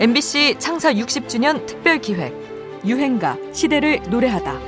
MBC 창사 60주년 특별 기획 유행가 시대를 노래하다.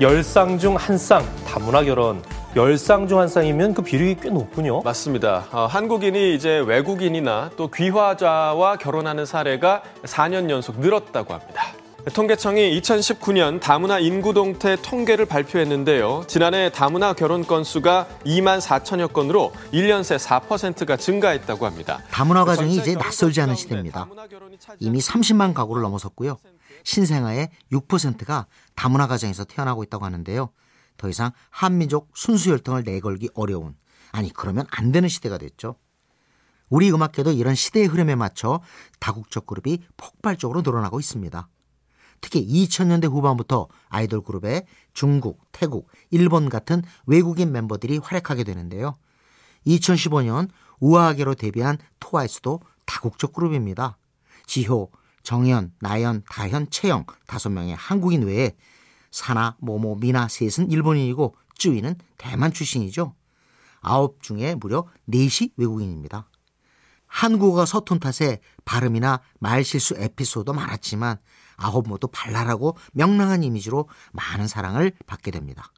열 쌍 중 한 쌍 다문화 결혼. 열 쌍 중 한 쌍이면 그 비율이 꽤 높군요. 맞습니다. 어, 한국인이 이제 외국인이나 또 귀화자와 결혼하는 사례가 4년 연속 늘었다고 합니다. 통계청이 2019년 다문화 인구 동태 통계를 발표했는데요. 지난해 다문화 결혼 건수가 2만 4천여 건으로 1년 새 4%가 증가했다고 합니다. 다문화 가정이 이제 낯설지 않은 시대입니다. 이미 30만 가구를 넘어섰고요. 신생아의 6%가 다문화 가정에서 태어나고 있다고 하는데요. 더 이상 한민족 순수 혈통을 내걸기 어려운 아니 그러면 안 되는 시대가 됐죠. 우리 음악계도 이런 시대의 흐름에 맞춰 다국적 그룹이 폭발적으로 늘어나고 있습니다. 특히 2000년대 후반부터 아이돌 그룹에 중국, 태국, 일본 같은 외국인 멤버들이 활약하게 되는데요. 2015년 우아하게로 데뷔한 트와이스도 다국적 그룹입니다. 지효, 정현, 나연, 다현, 채영 다섯 명의 한국인 외에 사나, 모모, 미나 셋은 일본인이고 쯔위는 대만 출신이죠. 아홉 중에 무려 넷이 외국인입니다. 한국어 서툰 탓에 발음이나 말실수 에피소드 많았지만 아홉 모두 발랄하고 명랑한 이미지로 많은 사랑을 받게 됩니다.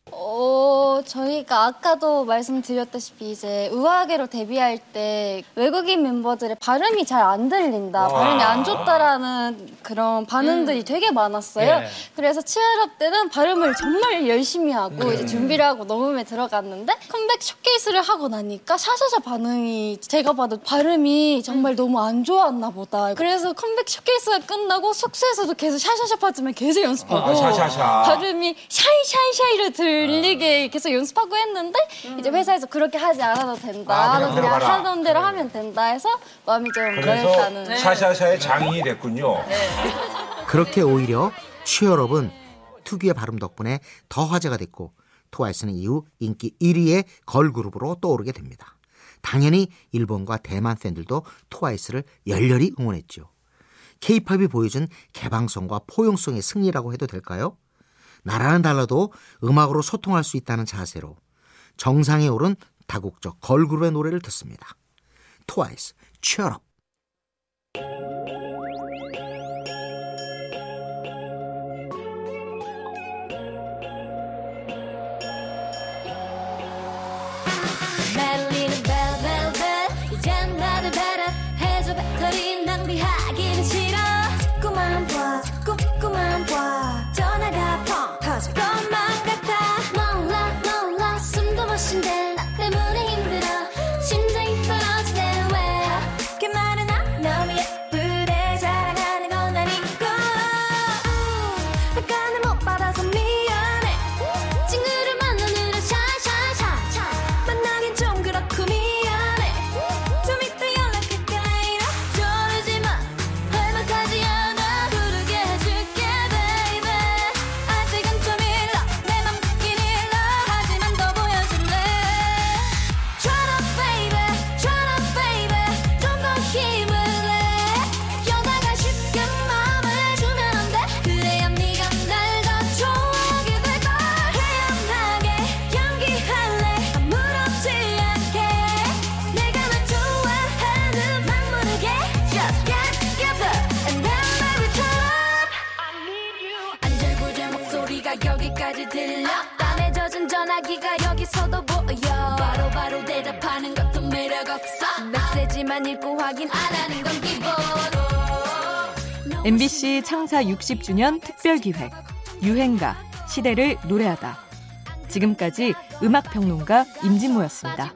어, 저희가 아까도 말씀드렸다시피 이제 우아하게로 데뷔할 때 외국인 멤버들의 발음이 잘 안 들린다, 발음이 안 좋다라는 그런 반응들이 음. 되게 많았어요. 예. 그래서 CHEER UP 때는 발음을 정말 열심히 하고 음. 이제 준비를 하고 녹음에 들어갔는데 컴백 쇼케이스를 하고 나니까 샤샤샤 반응이 제가 봐도 발음이 정말 너무 안 좋았나 보다. 그래서 컴백 쇼케이스가 끝나고 숙소에서도 계속 샤샤샤 파트만 계속 연습하고 아, 샤샤샤. 발음이 shy shy shy를 들리게 계속 연습하고 했는데 음. 이제 회사에서 그렇게 하지 않아도 된다. 아, 그냥, 그냥 하던 대로 하면 된다 해서 마음이 좀 그래서 네. 샤샤샤의 장인이 됐군요. 네. 그렇게 오히려 취업은 특유의 발음 덕분에 더 화제가 됐고 트와이스는 이후 인기 1위의 걸그룹으로 떠오르게 됩니다. 당연히 일본과 대만 팬들도 트와이스를 열렬히 응원했죠. 케이팝이 보여준 개방성과 포용성의 승리라고 해도 될까요? 나라는 달라도 음악으로 소통할 수 있다는 자세로 정상에 오른 다국적 걸그룹의 노래를 듣습니다. 트와이스, Cheer Up. 여기서도 보여. 바로바로 바로 대답하는 것도 매력 없어. 메시지만 읽고 확인 안 하는 건 기본 MBC 창사 60주년 특별기획 유행가 시대를 노래하다. 지금까지 음악평론가 임진모였습니다.